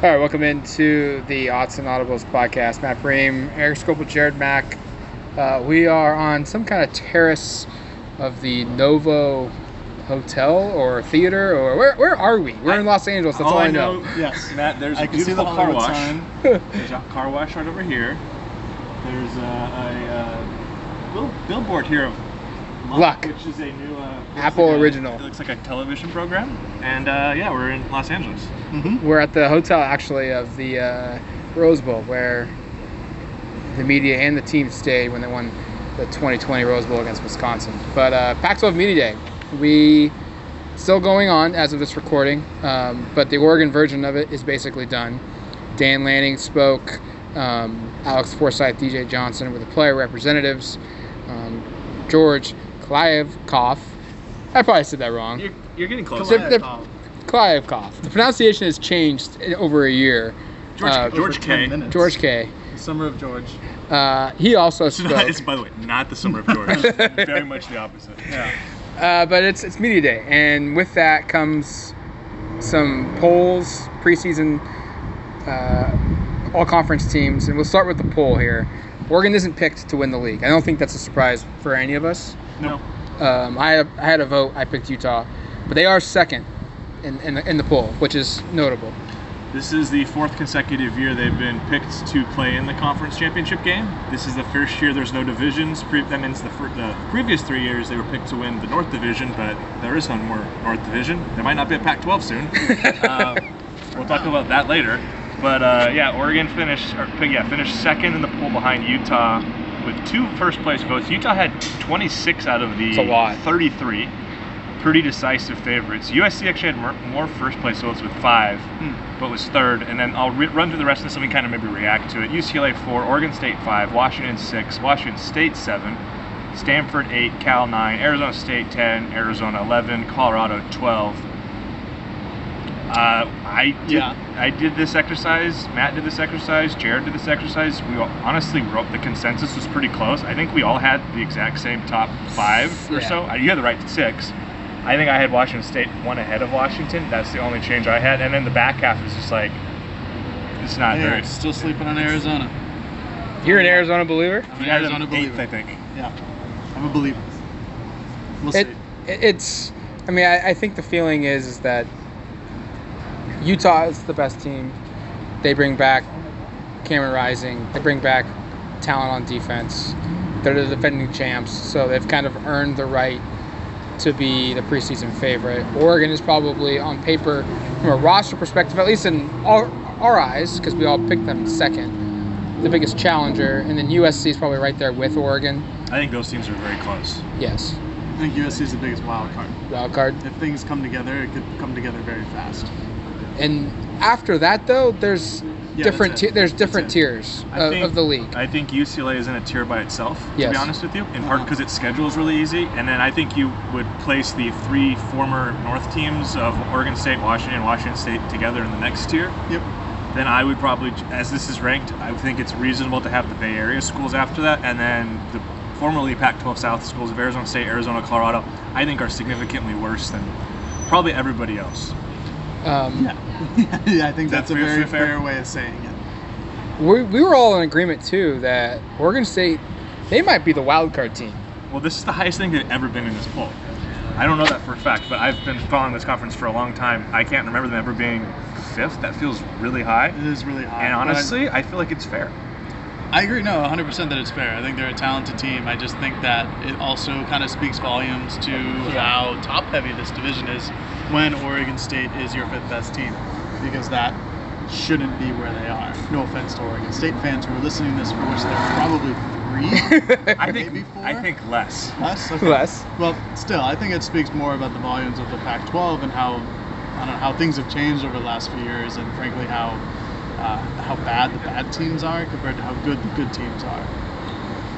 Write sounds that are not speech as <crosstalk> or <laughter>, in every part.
All right, welcome into the Odds and Audibles podcast. Matt Bream, Eric Scopel, Jared Mack. Uh, we are on some kind of terrace of the Novo Hotel or theater, or where, where are we? We're in Los Angeles. That's all, I know. yes. <laughs> Matt, there's I a can see beautiful the car wash. <laughs> There's a car wash right over here. There's a, a, uh little billboard here of Luck. which is a new uh, looks Apple like a- original. It looks like a television program, and uh, yeah, we're in Los Angeles. We're at the hotel actually of the uh, Rose Bowl where the media and the team stayed when they won the 2020 Rose Bowl against Wisconsin. But uh, Pac-12 Media Day, we still going on as of this recording, um, but the Oregon version of it is basically done. Dan Lanning spoke, um, Alex Forsyth, DJ Johnson with the player representatives, um, George Klyevkov. I probably said that wrong. You're, you're getting close. They're- they're- Klyevkov. The pronunciation has changed over a year. George, Uh, George K. George K. Summer of George. Uh, he also It's, not, it's by the way not the summer of George. <laughs> Very much the opposite. Yeah. uh, but it's it's media day, and with that comes some polls, preseason, uh, all conference teams, and we'll start with the poll here. Oregon isn't picked to win the league. I don't think that's a surprise for any of us. No. Um, I, I had a vote. I picked Utah, but they are second in in the, in the poll, which is notable. This is the fourth consecutive year they've been picked to play in the conference championship game. This is the first year there's no divisions. Pre- that means the, fir- the previous three years they were picked to win the North Division, but there is no more North Division. There might not be a Pac-12 soon. um, <laughs> we'll talk about that later. But uh, yeah, Oregon finished, or, yeah, finished second in the poll behind Utah with two first place votes. Utah had 26 out of the a lot. 33 pretty decisive favorites. USC actually had more, more first place votes with five, hmm. but was third. And then I'll re- run through the rest of this and we kind of maybe react to it. UCLA four, Oregon State five, Washington six, Washington State seven, Stanford eight, Cal nine, Arizona State ten, Arizona eleven, Colorado twelve. Uh, I did, Yeah. I did this exercise. Matt did this exercise. Jared did this exercise. We all, honestly wrote the consensus was pretty close. I think we all had the exact same top five or Yeah. so. Uh, You had the right to six. I think I had Washington State one ahead of Washington. That's the only change I had. And then the back half is just like, it's not Yeah, very. still sleeping on Arizona. You're an Arizona believer. I'm an Arizona them eighth, believer. I think. Yeah. I'm a believer. We'll It, see. it's. I mean, I, I think the feeling is, is that Utah is the best team. They bring back Cameron Rising. They bring back talent on defense. They're the defending champs, so they've kind of earned the right to be the preseason favorite. Oregon is probably on paper, from a roster perspective, at least in our, our eyes, because we all picked them second, the biggest challenger. And then USC is probably right there with Oregon. I think those teams are very close. Yes, I think USC is the biggest wild card. wild card. If things come together, it could come together very fast. And after that, though, there's Yeah, different ti- there's different tiers I of, think- of the league. I think UCLA is in a tier by itself, to Yes. be honest with you, in part because its schedule is really easy. And then I think you would place the three former North teams of Oregon State, Washington, Washington State together in the next tier. Yep. Then I would probably, as this is ranked, I think it's reasonable to have the Bay Area schools after that. And then the formerly Pac 12 South schools of Arizona State, Arizona, Colorado, I think are significantly worse than probably everybody else. Um, Yeah. <laughs> yeah, I think that that's a very fair? fair way of saying it. we, we were all in agreement too that Oregon State they might be the wild card team. Well, this is the highest thing they've ever been in this poll. I don't know that for a fact, but I've been following this conference for a long time. I can't remember them ever being fifth. That feels really high. It is really high. And honestly, I feel like it's fair. I agree. No, 100% that it's fair. I think they're a talented team. I just think that it also kind of speaks volumes to how top heavy this division is when Oregon State is your fifth best team, because that shouldn't be where they are. No offense to Oregon State fans who are listening to this, for which there are probably three, <laughs> I think maybe four. I think less. less. Okay. Less. Well, still, I think it speaks more about the volumes of the Pac-12 and how I don't know how things have changed over the last few years, and frankly how uh, how bad the bad teams are compared to how good the good teams are.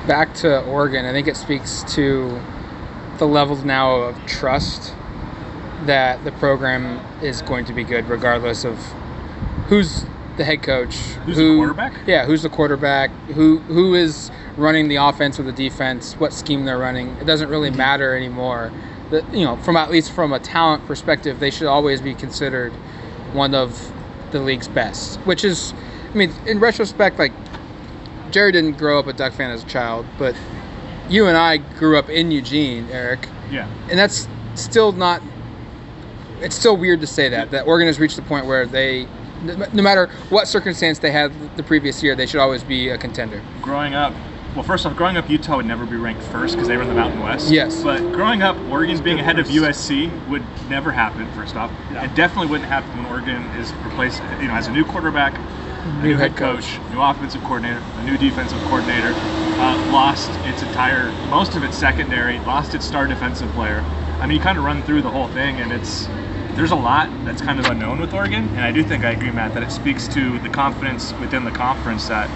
Back to Oregon, I think it speaks to the levels now of trust that the program is going to be good regardless of who's the head coach, Who's the quarterback? Yeah, who's the quarterback? Who who is running the offense or the defense? What scheme they're running? It doesn't really mm-hmm. matter anymore. The, you know, from at least from a talent perspective, they should always be considered one of the league's best. Which is, I mean, in retrospect, like Jerry didn't grow up a Duck fan as a child, but you and I grew up in Eugene, Eric, Yeah. and that's still not. It's still weird to say that that Oregon has reached the point where they, no matter what circumstance they had the previous year, they should always be a contender. growing up, well, first off, growing up, Utah would never be ranked first because they were in the Mountain West. Yes. But growing up, Oregon being good ahead of. USC would never happen. First off, Yeah. it definitely wouldn't happen when Oregon is replaced. You know, has a new quarterback, a new, head coach, new offensive coordinator, a new defensive coordinator. Uh, lost its entire, most of its secondary, lost its star defensive player. I mean, you kind of run through the whole thing, and it's there's a lot that's kind of unknown with Oregon, and I do think I agree, Matt, that it speaks to the confidence within the conference that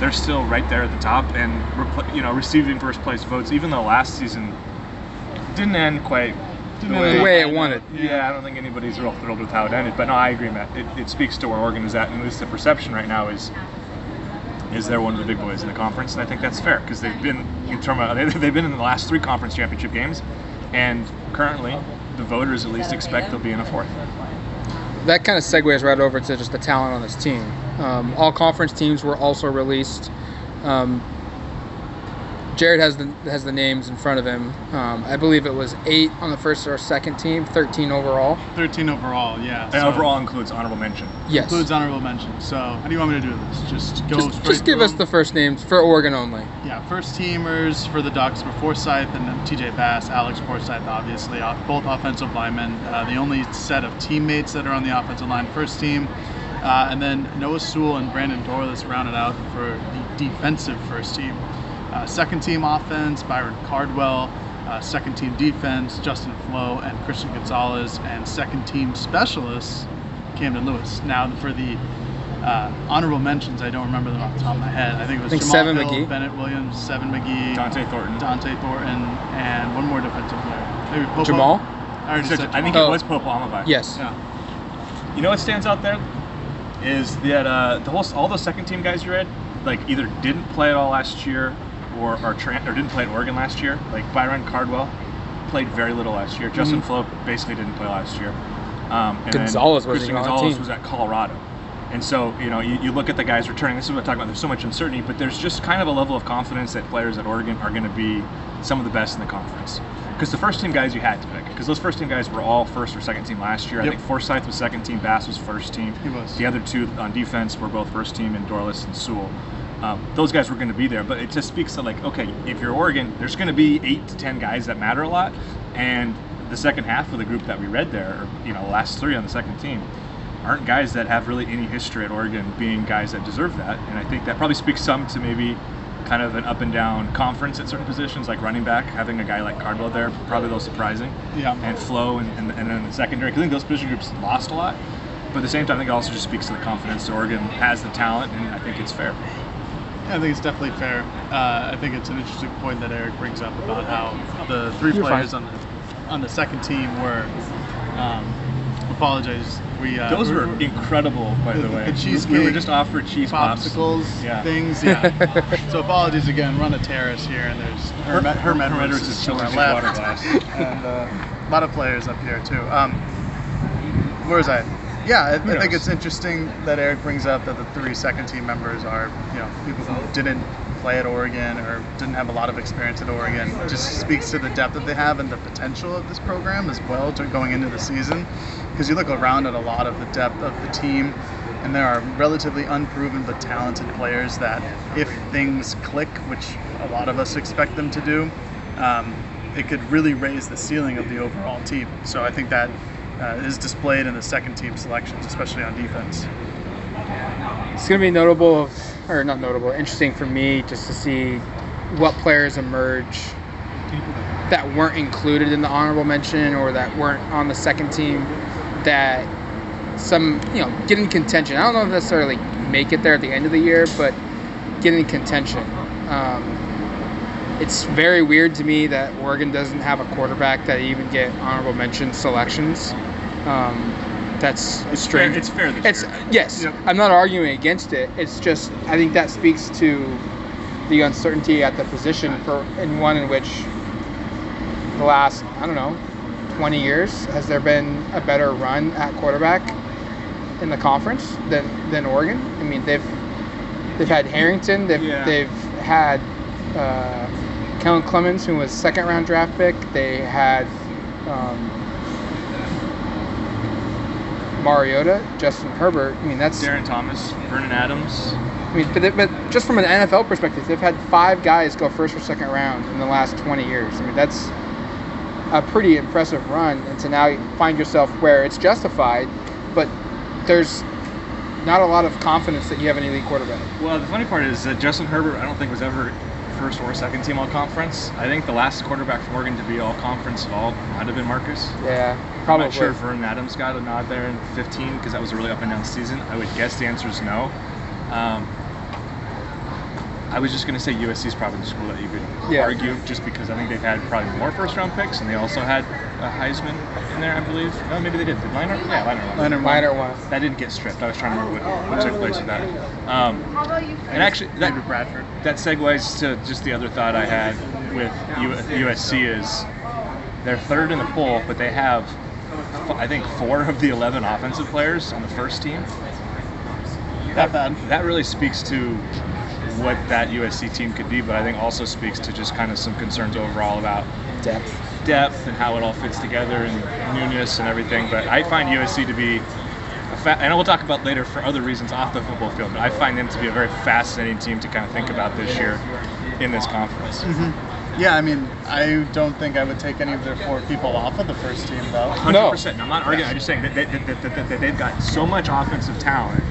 they're still right there at the top and you know receiving first place votes, even though last season didn't end quite Didn't the way, way it wanted. Yeah, I don't think anybody's real thrilled with how it ended, but no, I agree, Matt. It, it speaks to where Oregon is at, and at least the perception right now is is they're one of the big boys in the conference, and I think that's fair because they've been in term of, they've been in the last three conference championship games, and currently the voters at least expect they'll be in a fourth. that kind of segues right over to just the talent on this team. Um, all conference teams were also released. Um, Jared has the has the names in front of him. Um, I believe it was eight on the first or second team, thirteen overall. 13 overall, yeah. And so overall includes honorable mention. Yes. includes honorable mention. So how do you want me to do this? Just go Just, straight just give through us the first names for Oregon only. Yeah, first teamers for the Ducks were Forsyth and TJ Bass, Alex Forsyth, obviously, both offensive linemen. Uh, the only set of teammates that are on the offensive line, first team. Uh, and then Noah Sewell and Brandon Dorlus rounded out for the defensive first team. Uh, second team offense, Byron Cardwell. Uh, second team defense, Justin Flowe and Christian Gonzalez. And second team specialists, Camden Lewis. Now for the uh, honorable mentions, I don't remember them off the top of my head. I think it was I think Jamal Seven Hill, McGee. Bennett Williams, Seven McGee, Dont'e Thornton. Dont'e Thornton, and one more defensive player. Maybe Popo. Jamal? I already said I think Jamal. it was Pope Aumavae. Yes. Yeah. You know what stands out there is that uh, the whole all those second team guys you read like either didn't play at all last year or or, tran or didn't play at Oregon last year. Like Byron Cardwell played very little last year. Justin Flowe basically didn't play last year. Um, and Gonzalez wasn't Christian even on the Gonzalez was at Colorado. And so, you know, you, you look at the guys returning. This is what I'm talking about. There's so much uncertainty, but there's just kind of a level of confidence that players at Oregon are going to be some of the best in the conference. Because the first team guys you had to pick, because those first team guys were all first or second team last year. I think Forsyth was second team, Bass was first team. He was. The other two on defense were both first team, and Dorlus and Sewell. Um, those guys were going to be there, but it just speaks to like, okay, if you're Oregon, there's going to be eight to ten guys that matter a lot, and the second half of the group that we read there, or, you know, last three on the second team, aren't guys that have really any history at Oregon being guys that deserve that, and I think that probably speaks some to maybe kind of an up and down conference at certain positions, like running back, having a guy like Cardwell there, probably a little surprising. Yeah. And Flowe and, and, and then the secondary, I think those position groups lost a lot. But at the same time, I think it also just speaks to the confidence Oregon has the talent, and I think it's fair. I think it's definitely fair. Uh, I think it's an interesting point that Eric brings up about how the three You're players fine. on the on the second team were. Um, apologize. We uh, Those we- were incredible, by the the- way. the cheesecake, we were just offered cheese pops. popsicles, Yeah. things. Yeah. <laughs> so apologies again. We're on a terrace here, and there's Hermet, Hermet Hermet Edwards is is to chilling our left, water glass. <laughs> and uh, a lot of players up here too. Um, where was I? Yeah, I, I think it's interesting that Eric brings up that the three second team members are, you know, people who didn't play at Oregon or didn't have a lot of experience at Oregon. It just speaks to the depth that they have and the potential of this program as well to going into the season. Because you look around at a lot of the depth of the team, and there are relatively unproven but talented players that, if things click, which a lot of us expect them to do, um, it could really raise the ceiling of the overall team. So I think that uh, is displayed in the second team selections, especially on defense. It's going to be notable, or not notable, interesting for me just to see what players emerge that weren't included in the honorable mention or that weren't on the second team that some, you know, get in contention. I don't know if necessarily make it there at the end of the year, but get in contention. Um, it's very weird to me that Oregon doesn't have a quarterback that even get honorable mention selections. Um, that's It's strange. fair- it's fair It's year. yes. Yep. I'm not arguing against it. It's just I think that speaks to the uncertainty at the position for in one in which the last I don't know 20 years has there been a better run at quarterback in the conference than than Oregon? I mean they've they've had Harrington. They've Yeah. they've had uh, Kellen Clemens, who was second round draft pick. They had um, Mariota, Justin Herbert. I mean that's Darron Thomas, Vernon Adams. I mean, but, but just from an NFL perspective, they've had five guys go first or second round in the last 20 years. I mean, that's a pretty impressive run. And to now find yourself where it's justified, but there's not a lot of confidence that you have an elite quarterback. Well, the funny part is that Justin Herbert, I don't think was ever first or second team all conference. I think the last quarterback from Oregon to be all conference at all might have been Marcus. Yeah, I'm probably. not sure if Vernon Adams got a nod there in 15 because that was a really up and down season. I would guess the answer is no. Um, I was just going to say USC is probably the school that you could Yeah. argue just because I think they've had probably more first round picks and they also had a Heisman in there, I believe. No, maybe they did. Did Leinart? Yeah, Leinart. won. Leonard Minor one. That didn't get stripped. I was trying to remember what, what took place with that. Um, and actually, that, Bradford. that segues to just the other thought I had with U- USC is they're third in the poll, but they have, f- I think, four of the 11 offensive players on the first team. Not bad. That really speaks to what that USC team could be, but I think also speaks to just kind of some concerns overall about Depth. depth and how it all fits together and newness and everything. But I find USC to be, a fa- and we'll talk about later for other reasons off the football field, but I find them to be a very fascinating team to kind of think about this year in this conference. Mm-hmm. Yeah, I mean, I don't think I would take any of their four people off of the first team, though. Hundred percent. I'm not arguing. I'm just saying that, they, that, that, that, that they've got so much offensive talent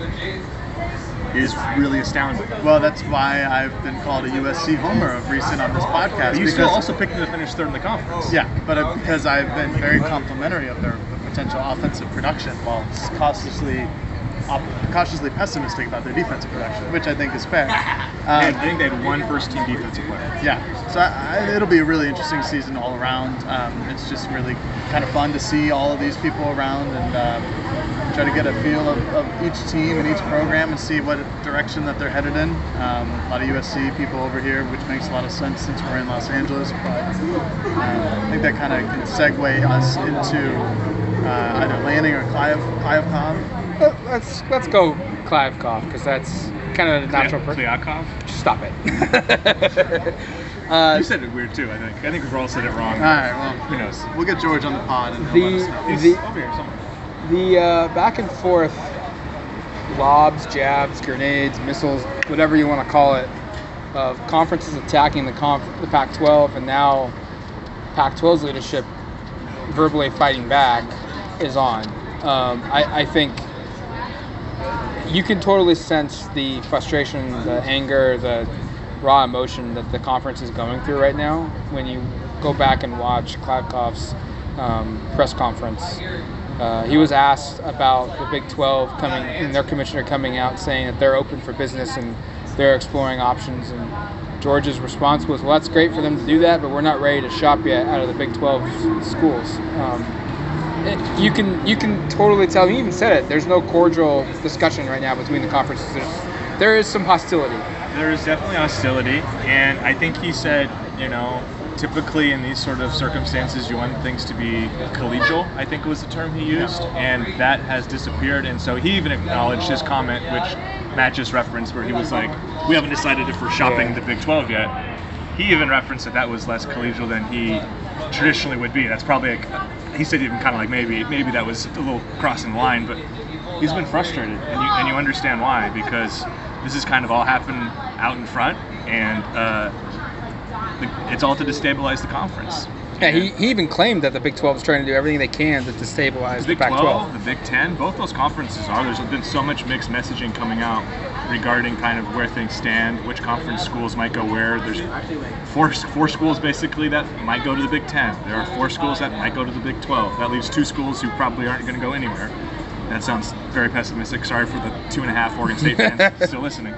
is really astounding. Well, that's why I've been called a USC homer of recent on this podcast. But you still also picked them to finish third in the conference. yeah, but uh, because I've been very complimentary of their potential offensive production, while cautiously cautiously pessimistic about their defensive production, which I think is fair. Um, I think they had one first team defensive player. Yeah, so I, I, it'll be a really interesting season all around. Um, it's just really kind of fun to see all of these people around and um, try to get a feel of, of each team and each program and see what direction that they're headed in. Um, a lot of USC people over here, which makes a lot of sense since we're in Los Angeles. But uh, I think that kind of can segue us into uh, either Lanning or Clive, Clive Cobb. Let's let's go Clive Koff because that's kind of the natural. Per- Klyakov? Just stop it. <laughs> uh, You said it weird too. I think. I think we've all said it wrong. All right, well, Who knows? we'll get George on the pod and he'll The- let us know. He's the- over here somewhere. The uh, back and forth lobs, jabs, grenades, missiles, whatever you want to call it, of conferences attacking the, conf- the Pac 12 and now Pac 12's leadership verbally fighting back is on. Um, I, I think you can totally sense the frustration, the anger, the raw emotion that the conference is going through right now when you go back and watch Kliavkoff's um, press conference. Uh, he was asked about the Big 12 coming and their commissioner coming out saying that they're open for business and they're exploring options. And George's response was, "Well, that's great for them to do that, but we're not ready to shop yet out of the Big 12 schools." Um, you can you can totally tell. He even said it. There's no cordial discussion right now between the conferences. There's, there is some hostility. There is definitely hostility, and I think he said, you know, typically in these sort of circumstances, you want things to be collegial. I think was the term he used, and that has disappeared. And so he even acknowledged his comment, which Matt just referenced, where he was like, "We haven't decided if we're shopping the Big 12 yet." He even referenced that that was less collegial than he traditionally would be. That's probably like, he said even kind of like maybe maybe that was a little crossing the line, but he's been frustrated, and you, and you understand why because this is kind of all happened out in front, and uh, it's all to destabilize the conference. Yeah, he, he even claimed that the Big 12 is trying to do everything they can to destabilize The the Big Pac-12. 12, the Big 10, both those conferences are. There's been so much mixed messaging coming out regarding kind of where things stand, which conference schools might go where. There's four, four schools basically that might go to the Big 10. There are four schools that might go to the Big 12. That leaves two schools who probably aren't going to go anywhere. That sounds very pessimistic. Sorry for the two and a half Oregon State fans <laughs> still listening.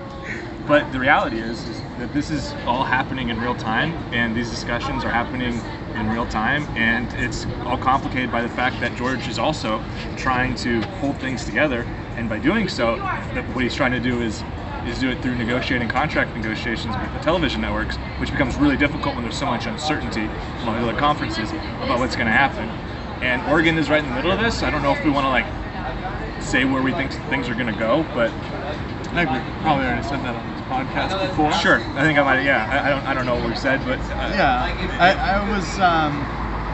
But the reality is, is that this is all happening in real time, and these discussions are happening in real time, and it's all complicated by the fact that George is also trying to hold things together, and by doing so, what he's trying to do is is do it through negotiating contract negotiations with the television networks, which becomes really difficult when there's so much uncertainty among the other conferences about what's going to happen. And Oregon is right in the middle of this. I don't know if we want to like say where we think things are going to go, but I we probably already said that podcast before. Sure, I think I might. Yeah, I, I don't. I don't know what we've said, but uh, Yeah, I, I was. Um,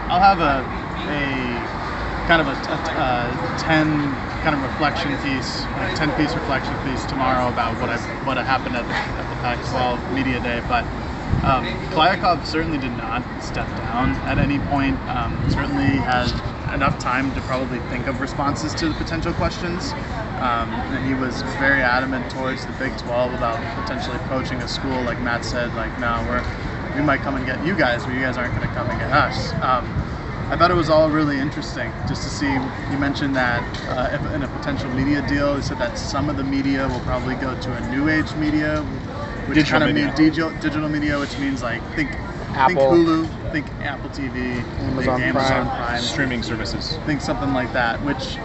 I'll have a a kind of a, a, a ten kind of reflection piece, a ten piece reflection piece tomorrow about what I what happened at the, at the Pac-12 media day, but. Um, Kliavkoff certainly did not step down at any point. Um, certainly had enough time to probably think of responses to the potential questions. Um, and he was very adamant towards the Big 12 about potentially approaching a school, like Matt said, like, no, we're we might come and get you guys, but you guys aren't going to come and get us. Um, I thought it was all really interesting just to see. You mentioned that uh, if in a potential media deal, he said that some of the media will probably go to a new age media, which Digital kind of media. means digital, digital media, which means like think think Apple. Hulu, think Apple TV, Amazon think Amazon Prime. Prime, streaming services. think something like that, which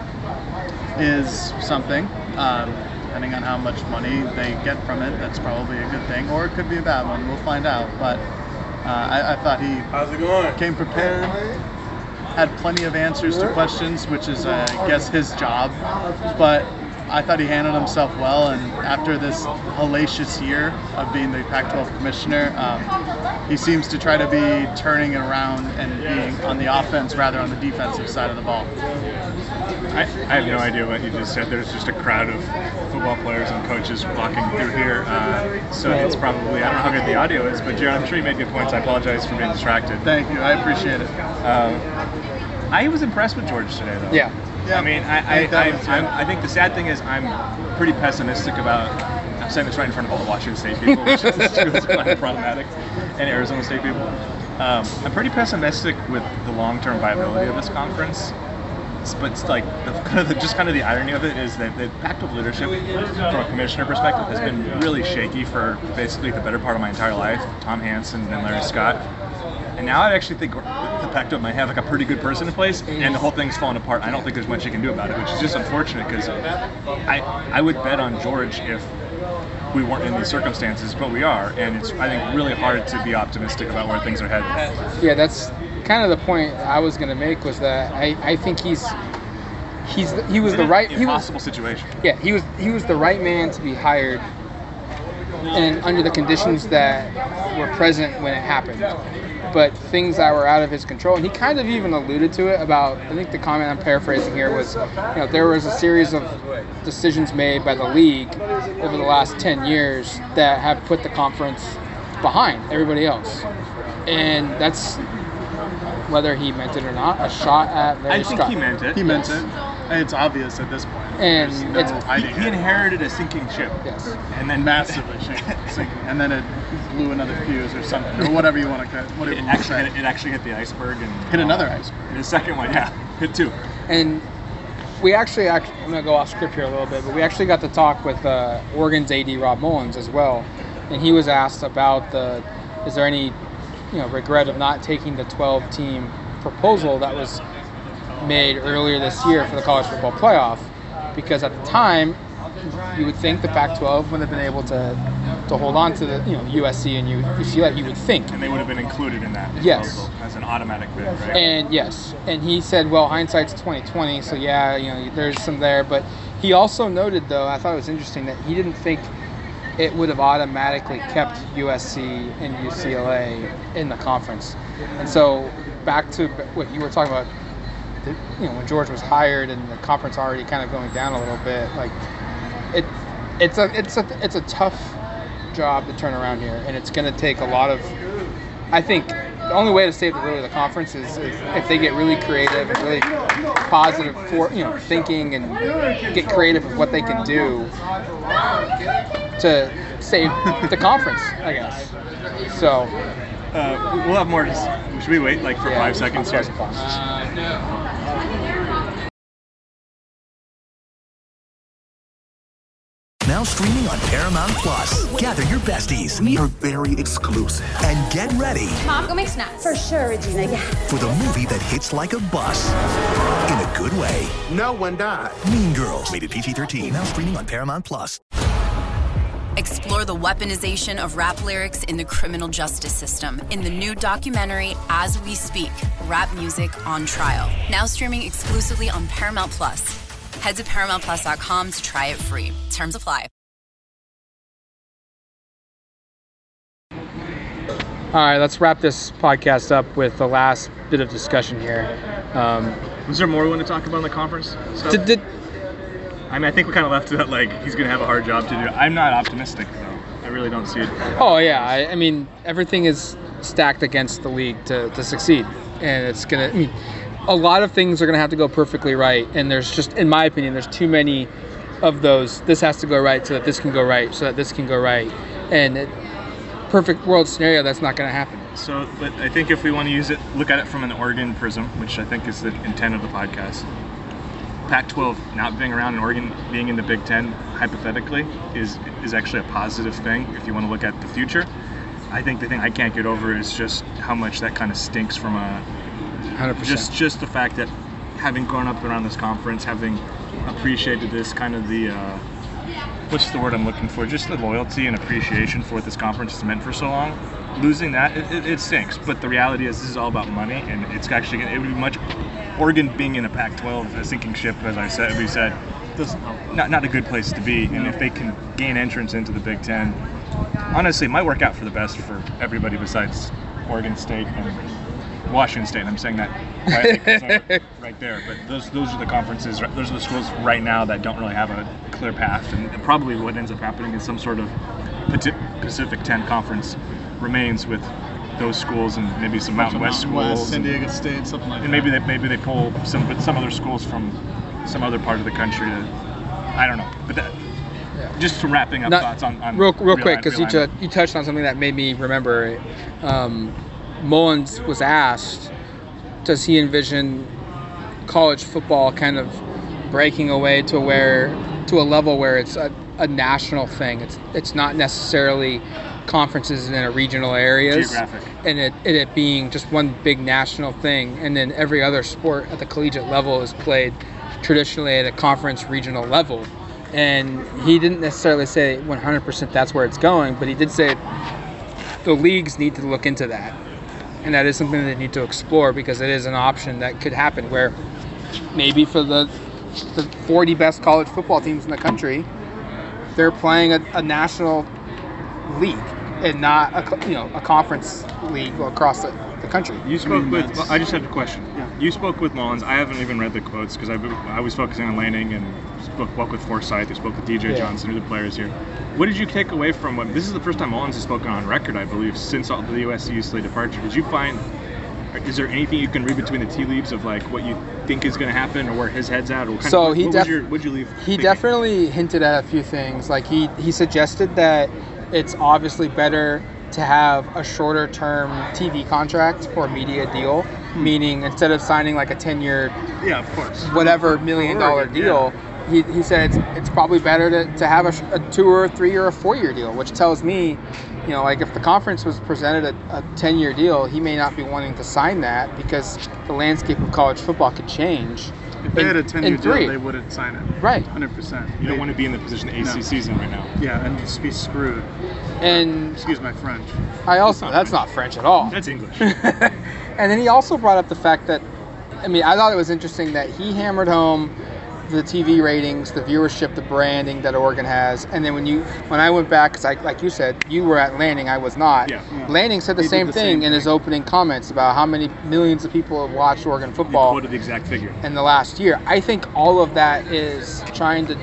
is something. Um, depending on how much money they get from it, that's probably a good thing, or it could be a bad one. We'll find out. But uh, I, I thought he How's it going? came prepared, had plenty of answers to questions, which is, uh, I guess, his job. But I thought he handled himself well, and after this hellacious year of being the Pac-12 commissioner, um, he seems to try to be turning it around and being on the offense rather on the defensive side of the ball. I, I have no idea what you just said. There's just a crowd of football players and coaches walking through here, uh, so it's probably I don't know how good the audio is, but Jared, I'm sure you made good points. I apologize for being distracted. Thank you, I appreciate it. Um, I was impressed with George today, though. Yeah. Yeah, I mean, I, I I, think I, I think the sad thing is I'm pretty pessimistic about. I'm saying this right in front of all the Washington State people, which is <laughs> kind of problematic, and Arizona State people. Um, I'm pretty pessimistic with the long-term viability of this conference. But like the, kind of the, just kind of the irony of it is that the Pac-12 leadership, from a commissioner perspective, has been really shaky for basically the better part of my entire life. Tom Hansen and Larry Scott. And now I actually think the Pac-12 might have like a pretty good person in place, and the whole thing's falling apart. I don't think there's much you can do about it, which is just unfortunate because I I would bet on George if we weren't in these circumstances, but we are, and it's I think really hard to be optimistic about where things are headed. Yeah, that's kind of the point I was gonna make was that I, I think he's he's he was the right was impossible situation. yeah he was he was the right man to be hired and under the conditions that were present when it happened but things that were out of his control and he kind of even alluded to it about i think the comment i'm paraphrasing here was you know there was a series of decisions made by the league over the last 10 years that have put the conference behind everybody else and that's whether he meant it or not a shot at Larry I think Scott. he meant it. He meant it. It's obvious at this point. And There's no it's- He, hiding he it. inherited a sinking ship, yes and then massively shaking, sinking, and then it blew another fuse or something, or whatever you want to call whatever It you actually, say. hit, it actually hit the iceberg and Hit another iceberg. And the second one, yeah, hit two. and we actually, act I'm going to go off script here a little bit, but we actually got to talk with uh, Oregon's AD Rob Mullens as well, and he was asked about the, is there any, you know, regret of not taking the 12 team proposal that was made earlier this year for the college football playoff, because at the time, you would think the Pac-12 would have been able to to hold on to the you know USC and U- UCLA. You would think, And they would have been included in that Yes. as an automatic bid, right? And yes, and he said, well, hindsight's 2020, so yeah, you know, there's some there. But he also noted, though, I thought it was interesting that he didn't think it would have automatically kept USC and UCLA in the conference. And so back to what you were talking about, you know, when George was hired and the conference already kind of going down a little bit, like it, it's a, it's a, it's a tough job to turn around here, and it's going to take a lot of I think the only way to save the really the conference is, is if they get really creative and really positive for you know thinking and get creative with what they can do to save the conference, I guess. So Uh, we'll have more. Should we wait like for yeah, five seconds here? Streaming on Paramount Plus. Gather your besties. We are very exclusive. And get ready. Mom, go make snacks. For sure, Regina, yeah. For the movie that hits like a bus. In a good way. No one died. Mean Girls. Rated PG 13. Now streaming on Paramount Plus. Explore the weaponization of rap lyrics in the criminal justice system in the new documentary As We Speak Rap Music on Trial. Now streaming exclusively on Paramount Plus. Head to ParamountPlus.com to try it free. Terms apply. All right, let's wrap this podcast up with the last bit of discussion here. Um, Was there more we want to talk about in the conference? Stuff? did, did, I mean, I think we kind of left it at like he's going to have a hard job to do. I'm not optimistic though. I really don't see it. Oh yeah, I, I mean everything is stacked against the league to, to succeed, and it's gonna. I mean, a lot of things are gonna have to go perfectly right, and there's just, in my opinion, there's too many of those. This has to go right so that this can go right, so that this can go right, and it, perfect world scenario, that's not gonna happen. So, but I think if we want to use it, look at it from an Oregon prism, which I think is the intent of the podcast. Pac-12 not being around and Oregon being in the Big Ten, hypothetically, is is actually a positive thing if you want to look at the future. I think the thing I can't get over is just how much that kind of stinks from a 100%. just just the fact that having grown up around this conference, having appreciated this kind of the uh, what's the word I'm looking for? Just the loyalty and appreciation for what this conference has meant for so long. Losing that, it, it, it stinks. But the reality is, this is all about money, and it's actually it would be much. Oregon being in a Pac-12, a sinking ship, as I said, we said, not not a good place to be. And if they can gain entrance into the Big Ten, honestly, it might work out for the best for everybody besides Oregon State and Washington State. I'm saying that quietly 'cause <laughs> right there. But those those are the conferences. Those are the schools right now that don't really have a clear path. And probably what ends up happening is some sort of Pacific 10 conference remains with those schools and maybe some Mountain West Mountain schools. West, San Diego State, something like and that. maybe they maybe they pull some some other schools from some other part of the country to I don't know. But that, just wrapping up Not- thoughts on, on real, real quick because you, realignment. ju- you touched on something that made me remember. Um, Mullens was asked, does he envision college football kind of breaking away to where to a level where it's a, a national thing? It's it's not necessarily conferences in a regional areas Geographic. and it, and it being just one big national thing and then every other sport at the collegiate level is played traditionally at a conference regional level and he didn't necessarily say 100% that's where it's going but he did say the leagues need to look into that and that is something they need to explore because it is an option that could happen where maybe for the the 40 best college football teams in the country they're playing a, a national league and not a you know a conference league across the, the country. You spoke with. well, I just have a question. You spoke with Mullens. I haven't even read the quotes because I, I was focusing on Lanning and spoke, spoke with Forsyth. I spoke with DJ Yeah. Johnson, who are the players here. What did you take away from what? This is the first time Mullens has spoken on record, I believe, since all the USC Slay departure. Did you find? Is there anything you can read between the tea leaves of like what you think is going to happen or where his head's at? Or kind So of, he what def- your, what'd you leave? He thinking? definitely hinted at a few things. Like he he suggested that it's obviously better to have a shorter term TV contract or media deal, Hmm. meaning instead of signing like a 10 year Yeah, of course. whatever million dollar Oregon, deal, he, he said it's, it's probably better to, to have a, a two or three or a four year deal, which tells me, you know, like if the conference was presented a, a 10 year deal, he may not be wanting to sign that because the landscape of college football could change. If they in- had a 10 year deal, they wouldn't sign it. Right. 100%. You don't want to be in the position the ACC's in right now. Yeah, and just be screwed. And Excuse my French. I also, that's not French at all. That's English. <laughs> and then he also brought up the fact that, I mean, I thought it was interesting that he hammered home the TV ratings, the viewership, the branding that Oregon has. And then when you, when I went back, because I, like you said, you were at Lanning, I was not. Yeah. Lanning said the same the thing same in his opening comments about how many millions of people have watched Oregon football quoted the exact figure. in the last year. I think all of that is trying to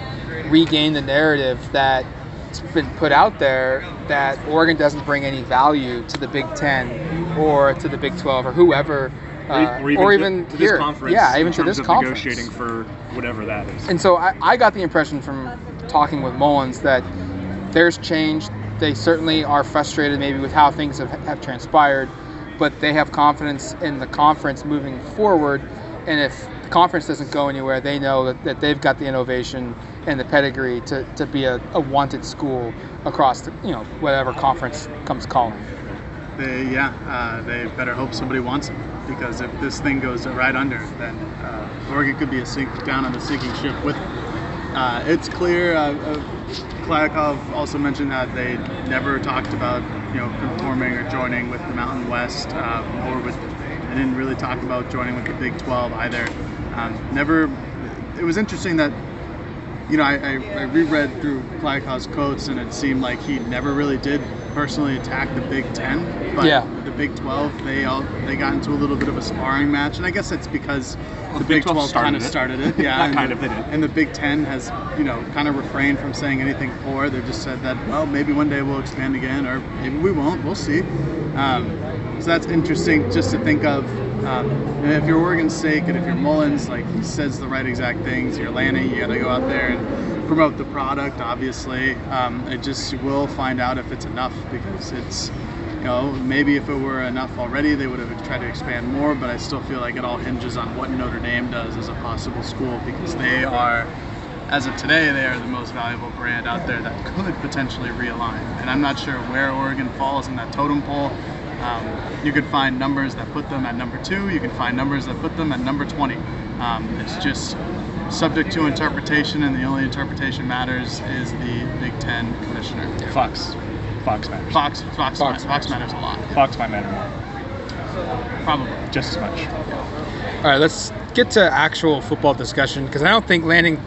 regain the narrative that it's been put out there that Oregon doesn't bring any value to the Big Ten or to the Big 12 or whoever, uh, or even, or to- even to here. this conference. yeah, even to this conference. Negotiating for whatever that is. And so I, I got the impression from talking with Mullens that there's change. They certainly are frustrated maybe with how things have, have transpired, but they have confidence in the conference moving forward. And if the conference doesn't go anywhere, they know that, that they've got the innovation and the pedigree to, to be a, a wanted school across the, you know whatever conference comes calling. They yeah, uh, they better hope somebody wants them because if this thing goes right under, then uh, Oregon could be a sink down on the sinking ship with. Uh, it's clear. Uh, uh, Kliavkoff also mentioned that they never talked about you know conforming or joining with the Mountain West uh, or with. They didn't really talk about joining with the Big 12 either. Um, never. It was interesting that you know, I, I, I reread through Kliavkoff's quotes, and it seemed like he never really did personally attack the Big Ten. But Yeah. the Big 12, they all they got into a little bit of a sparring match, and I guess it's because the, the Big Big 12 12 kind of started started it. <laughs> Yeah, and kind the, of, they did. And the Big Ten has, you know, kind of refrained from saying anything poor. They've just said that, well, maybe one day we'll expand again, or maybe we won't. We'll see. Um, so that's interesting just to think of. Um, and if you're Oregon State and if you're Mullens, like he says the right exact things. You're Lanning, you got to go out there and promote the product. Obviously, um, it just will find out if it's enough because it's, you know, maybe if it were enough already, they would have tried to expand more. But I still feel like it all hinges on what Notre Dame does as a possible school because they are as of today, they are the most valuable brand out there that could potentially realign. And I'm not sure where Oregon falls in that totem pole. Um, you could find numbers that put them at number two. You can find numbers that put them at number 20. Um, it's just subject to interpretation, and the only interpretation matters is the Big Ten commissioner. Fox. Fox matters. Fox, Fox, Fox Fox, matters a lot. Fox might matter more. Probably. Just as much. All right, let's get to actual football discussion because I don't think Lanning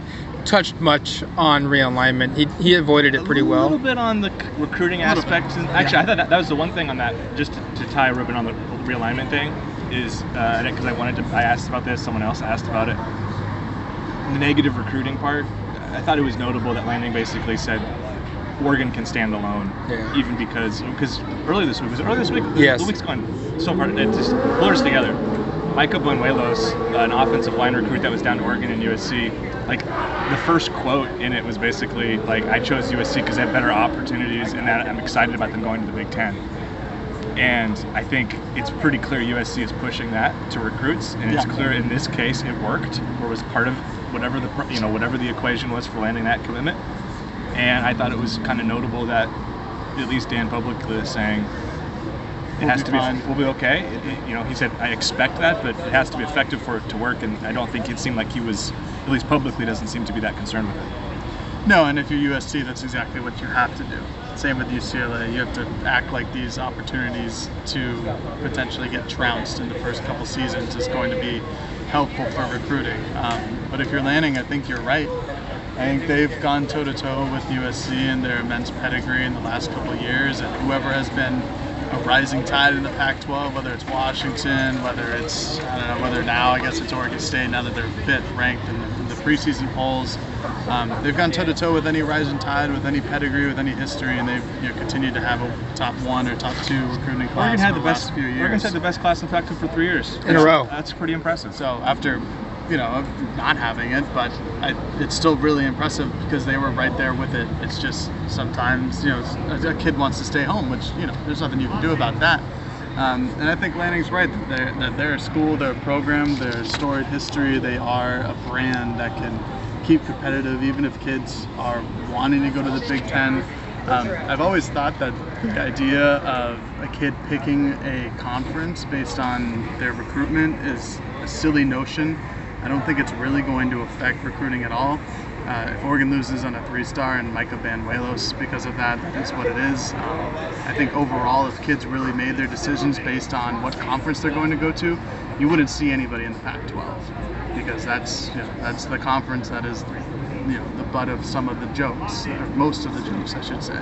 touched much on realignment. He, he avoided it pretty well. A little well. bit on the recruiting aspect. And actually, I thought that, that was the one thing on that, just to, to tie a ribbon on the realignment thing, is uh, because I wanted to, I asked about this, someone else asked about it. The negative recruiting part, I thought it was notable that Lanning basically said Oregon can stand alone, Yeah. even because because earlier this week was it early this week. Yes. the week's gone so hard. It just blurs together. Micah Banuelos, an offensive line recruit that was down to Oregon and USC, like the first quote in it was basically like, "I chose USC because they have better opportunities, and that I'm excited about them going to the Big Ten." And I think it's pretty clear USC is pushing that to recruits, and it's Yeah. clear in this case it worked, or was part of whatever the you know whatever the equation was for landing that commitment. And I thought it was kind of notable that at least Dan publicly is saying it We'll has be to be fine. we'll be okay. It- it- you know, he said I expect that, but it has to be effective for it to work. And I don't think it seemed like he was, at least publicly, doesn't seem to be that concerned with it. No, and if you're USC, that's exactly what you have to do. Same with UCLA. You have to act like these opportunities to potentially get trounced in the first couple seasons is going to be helpful for recruiting. Um, but if you're Lanning, I think you're right. I think they've gone toe to toe with USC and their immense pedigree in the last couple of years, and whoever has been a rising tide in the Pac-12, whether it's Washington, whether it's I don't know, whether now I guess it's Oregon State now that they're fifth ranked in the, in the preseason polls. Um, they've gone toe to toe with any rising tide, with any pedigree, with any history, and they've you know, continued to have a top one or top two recruiting class Oregon had for the the best. last few years. Oregon's had the best class in Pac-12 for three years In a row. That's pretty impressive. So after, you know, not having it, but I, it's still really impressive because they were right there with it. It's just sometimes, you know, a, a kid wants to stay home, which you know, there's nothing you can do about that. Um, and I think Lanning's right that they're, that they're a school, they're a program, they're a storied history, they are a brand that can keep competitive even if kids are wanting to go to the Big Ten. Um, I've always thought that the idea of a kid picking a conference based on their recruitment is a silly notion. I don't think it's really going to affect recruiting at all. Uh, if Oregon loses on a three-star and Micah Banuelos because of that, that's what it is. Um, I think overall, if kids really made their decisions based on what conference they're going to go to, you wouldn't see anybody in the Pac-12 because that's you know, that's the conference that is you know the butt of some of the jokes, or most of the jokes, I should say.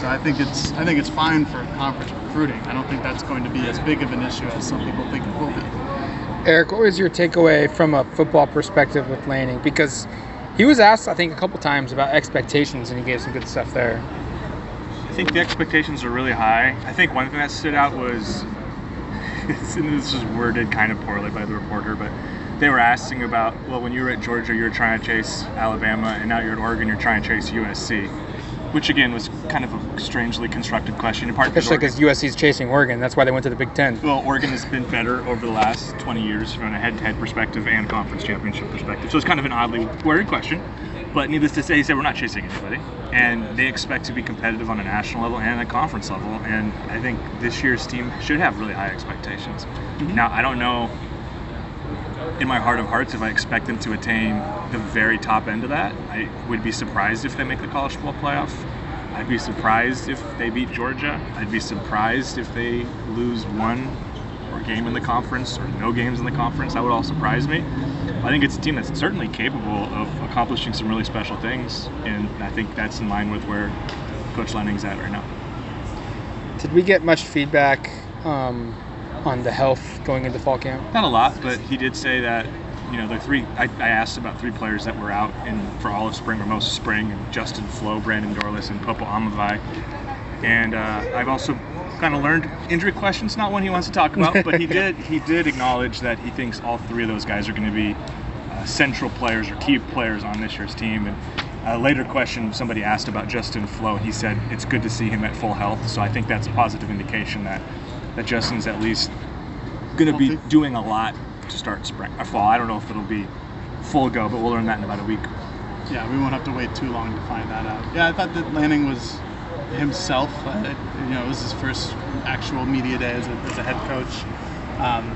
So I think it's I think it's fine for conference recruiting. I don't think that's going to be as big of an issue as some people think it will be. Eric, what was your takeaway from a football perspective with Lanning? Because he was asked, I think, a couple times about expectations, and he gave some good stuff there. I think the expectations are really high. I think one thing that stood out was, and <laughs> this was worded kind of poorly by the reporter, but they were asking about, well, when you were at Georgia, you were trying to chase Alabama, and now you're at Oregon, you're trying to chase USC, which again was kind of a strangely constructed question. In part because Especially because USC's chasing Oregon. That's why they went to the Big Ten. well, Oregon has been better over the last 20 years from a head-to-head perspective and conference championship perspective. So it's kind of an oddly worded question. But needless to say, he said we're not chasing anybody, and they expect to be competitive on a national level and a conference level. And I think this year's team should have really high expectations. Mm-hmm. Now, I don't know in my heart of hearts if I expect them to attain the very top end of that. I would be surprised if they make the college football playoff. I'd be surprised if they beat Georgia. I'd be surprised if they lose one or game in the conference or no games in the conference. That would all surprise me. I think it's a team that's certainly capable of accomplishing some really special things, and I think that's in line with where Coach Lanning's at right now. Did we get much feedback um, on the health going into fall camp? Not a lot, but he did say that you know the three. I, I asked about three players that were out in for all of spring or most of spring, and Justin Flowe, Brandon Dorlus, and Popo Aumavae. And uh, I've also kind of learned injury questions. Not one he wants to talk about, but he <laughs> did he did acknowledge that he thinks all three of those guys are going to be uh, central players or key players on this year's team. And a later question somebody asked about Justin Flowe. He said it's good to see him at full health. So I think that's a positive indication that that Justin's at least going to be doing a lot to start spring or fall. I don't know if it'll be full go, but we'll learn that in about a week. Yeah, we won't have to wait too long to find that out. Yeah, I thought that Lanning was himself. Uh, you know, it was his first actual media day as a, as a head coach. Um,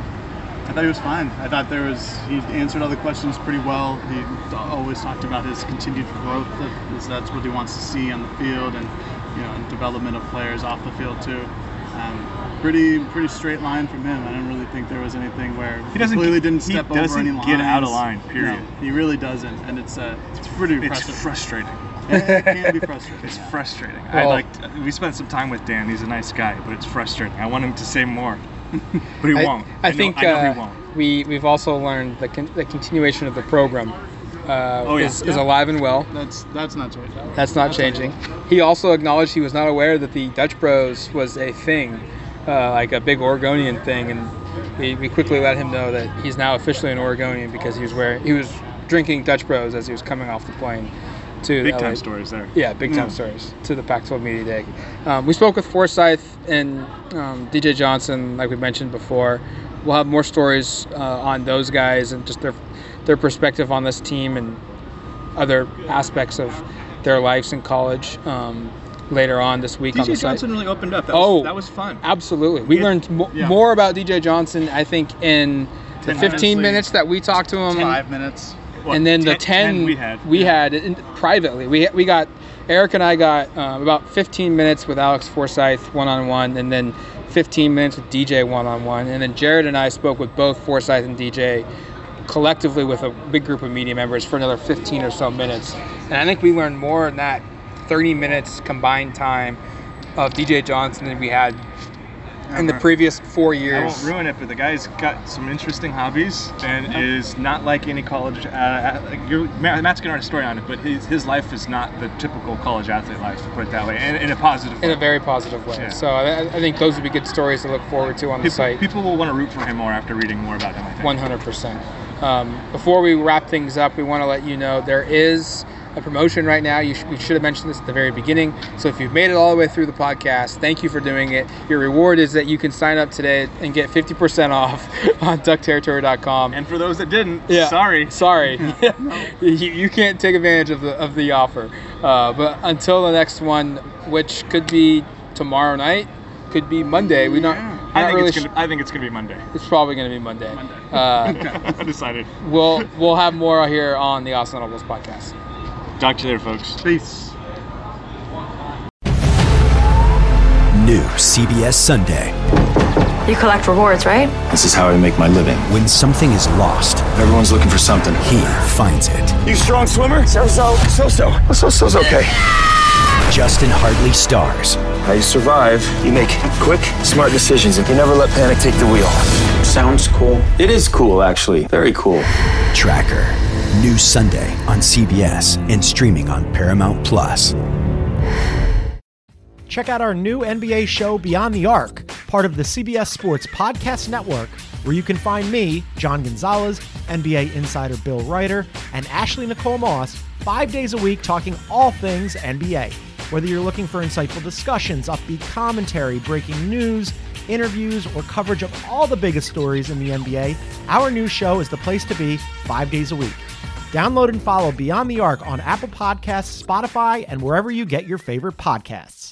I thought he was fine. I thought there was he answered all the questions pretty well. He always talked about his continued growth. That's what he wants to see on the field, and you know, development of players off the field too. Um, pretty pretty straight line from him. I didn't really think there was anything where he, doesn't, clearly didn't step he doesn't over any lines. get out of line. Period. No, he really doesn't, and it's uh, it's pretty impressive. It's frustrating. it can be frustrating. It's yeah. frustrating. Well, I like. We spent some time with Dan. He's a nice guy, but it's frustrating. I want him to say more, <laughs> but he I, won't. I, I know, think I know uh, he won't. we we've also learned the con- the continuation of the program. Uh, oh, yeah. is, yeah. alive and well. That's that's not changing. That's not that's changing. He also acknowledged he was not aware that the Dutch Bros was a thing, uh, like a big Oregonian thing, and we, we quickly let him know that he's now officially an Oregonian because he was wearing he was drinking Dutch Bros as he was coming off the plane. To big LA. time stories there. Yeah, big time mm. stories to the Pac-12 Media Day. Um, we spoke with Forsyth and um, DJ Johnson, like we mentioned before. We'll have more stories uh, on those guys and just their their perspective on this team and other aspects of their lives in college um, later on this week DJ on the Johnson site. really opened up. That oh, was, that was fun. Absolutely, we learned mo- Yeah. more about DJ Johnson. I think in the 15 minutes. that we talked to him, Five minutes. Well, and then the 10 10, we had. we Yeah. had in, privately we we got Eric and I got um, about 15 minutes with Alex Forsyth one on one and then 15 minutes with DJ one on one and then Jared and I spoke with both Forsyth and DJ collectively with a big group of media members for another 15 or so minutes and I think we learned more in that 30 minutes combined time of DJ Johnson than we had in the previous four years. I won't ruin it, but the guy's got some interesting hobbies and is not like any college. Uh, Matt's gonna write a story on it, but his, his life is not the typical college athlete life, to put it that way, in, in a positive in way. a very positive way. Yeah. So I, I think those would be good stories to look forward to on the site. people will want to root for him more after reading more about him. I think. One hundred percent. Um, Before we wrap things up, we want to let you know there is a promotion right now. You sh- we should have mentioned this at the very beginning. So if you've made it all the way through the podcast, thank you for doing it. Your reward is that you can sign up today and get fifty percent off <laughs> on duckterritory.com. And for those that didn't, Yeah. sorry. Sorry, <laughs> <laughs> you, you can't take advantage of the of the offer. Uh, but until the next one, which could be tomorrow night, could be Monday. We not. we're I think really it's gonna. I think it's gonna be Monday. it's probably going to be Monday. Monday. Uh, Undecided. we'll we'll have more here on the Austin Nobles podcast. Talk to you later, folks. Peace. New CBS Sunday. You collect rewards, right? This is how I make my living. When something is lost, Everyone's looking for something. he finds it. You strong swimmer? So so. So so. So so's okay. Justin Hartley stars. How you survive? You make quick, smart decisions, and you never let panic take the wheel. Sounds cool. It is cool, actually. Very cool. Tracker. New Sunday on CBS and streaming on Paramount Plus. Check out our new NBA show, Beyond the Arc, part of the CBS Sports Podcast Network, where you can find me, John Gonzalez, NBA insider Bill Reiter, and Ashley Nicole Moss five days a week talking all things NBA. Whether you're looking for insightful discussions, upbeat commentary, breaking news, interviews, or coverage of all the biggest stories in the NBA, our new show is the place to be five days a week. Download and follow Beyond the Arc on Apple Podcasts, Spotify, and wherever you get your favorite podcasts.